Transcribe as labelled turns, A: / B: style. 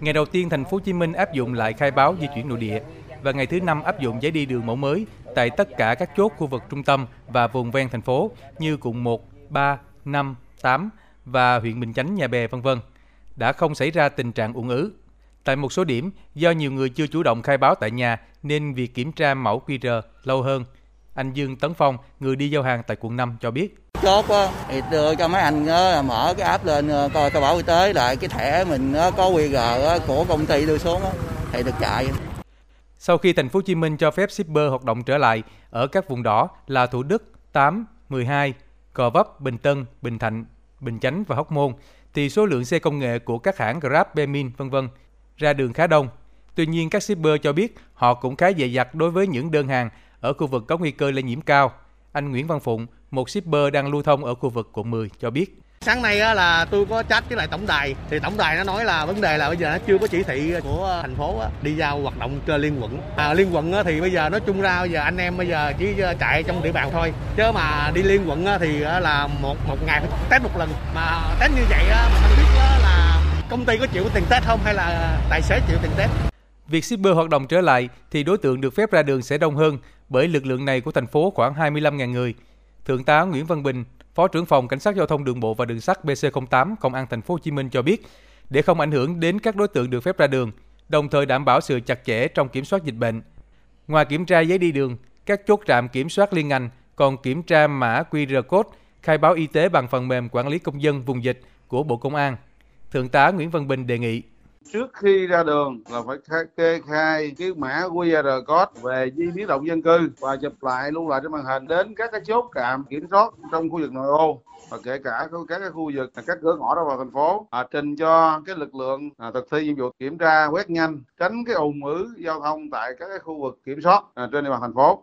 A: Ngày đầu tiên, thành phố Hồ Chí Minh áp dụng lại khai báo di chuyển nội địa và ngày thứ năm áp dụng giấy đi đường mẫu mới tại tất cả các chốt khu vực trung tâm và vùng ven thành phố như quận 1, 3, 5, 8 và huyện Bình Chánh, Nhà Bè, vân vân. Đã không xảy ra tình trạng ùn ứ. Tại một số điểm, do nhiều người chưa chủ động khai báo tại nhà nên việc kiểm tra mẫu QR lâu hơn. Anh Dương Tấn Phong, người đi giao hàng tại quận 5 cho biết.
B: Chốt á, thì đưa cho mấy anh á, mở cái app lên ờ, coi khai báo y tế lại cái thẻ mình á, có QR á, của công ty đưa xuống á, thì được chạy.
A: Sau khi thành phố Hồ Chí Minh cho phép shipper hoạt động trở lại ở các vùng đỏ là Thủ Đức 8, 12, Gò Vấp, Bình Tân, Bình Thạnh, Bình Chánh và Hóc Môn thì số lượng xe công nghệ của các hãng Grab, Bemin vân vân ra đường khá đông. Tuy nhiên các shipper cho biết họ cũng khá dè dặt đối với những đơn hàng ở khu vực có nguy cơ lây nhiễm cao. Anh Nguyễn Văn Phụng, một shipper đang lưu thông ở khu vực quận 10 cho biết.
C: Sáng nay là tôi có chat với lại tổng đài thì tổng đài nó nói là vấn đề là bây giờ nó chưa có chỉ thị của thành phố đi giao hoạt động trên liên quận. À, liên quận thì bây giờ nói chung ra bây giờ anh em bây giờ chỉ chạy trong địa bàn thôi. Chứ mà đi liên quận thì là một một ngày phải test một lần. Mà test như vậy mà không biết là công ty có chịu tiền test không hay là tài xế chịu tiền test.
A: Việc shipper hoạt động trở lại thì đối tượng được phép ra đường sẽ đông hơn bởi lực lượng này của thành phố khoảng 25.000 người. Thượng tá Nguyễn Văn Bình, Phó trưởng phòng Cảnh sát giao thông đường bộ và đường sắt BC08 Công an thành phố Hồ Chí Minh cho biết, để không ảnh hưởng đến các đối tượng được phép ra đường, đồng thời đảm bảo sự chặt chẽ trong kiểm soát dịch bệnh. Ngoài kiểm tra giấy đi đường, các chốt trạm kiểm soát liên ngành còn kiểm tra mã QR code, khai báo y tế bằng phần mềm quản lý công dân vùng dịch của Bộ Công an. Thượng tá Nguyễn Văn Bình đề nghị
D: trước khi ra đường là phải kê khai cái mã QR code về di biến động dân cư và chụp lại lưu lại trên màn hình đến các cái chốt trạm kiểm soát trong khu vực nội ô và kể cả các cái khu vực các cửa ngõ ra vào thành phố. À, trình cho cái lực lượng à, thực thi nhiệm vụ kiểm tra quét nhanh tránh cái ùn ứ giao thông tại các cái khu vực kiểm soát à, trên địa bàn thành phố.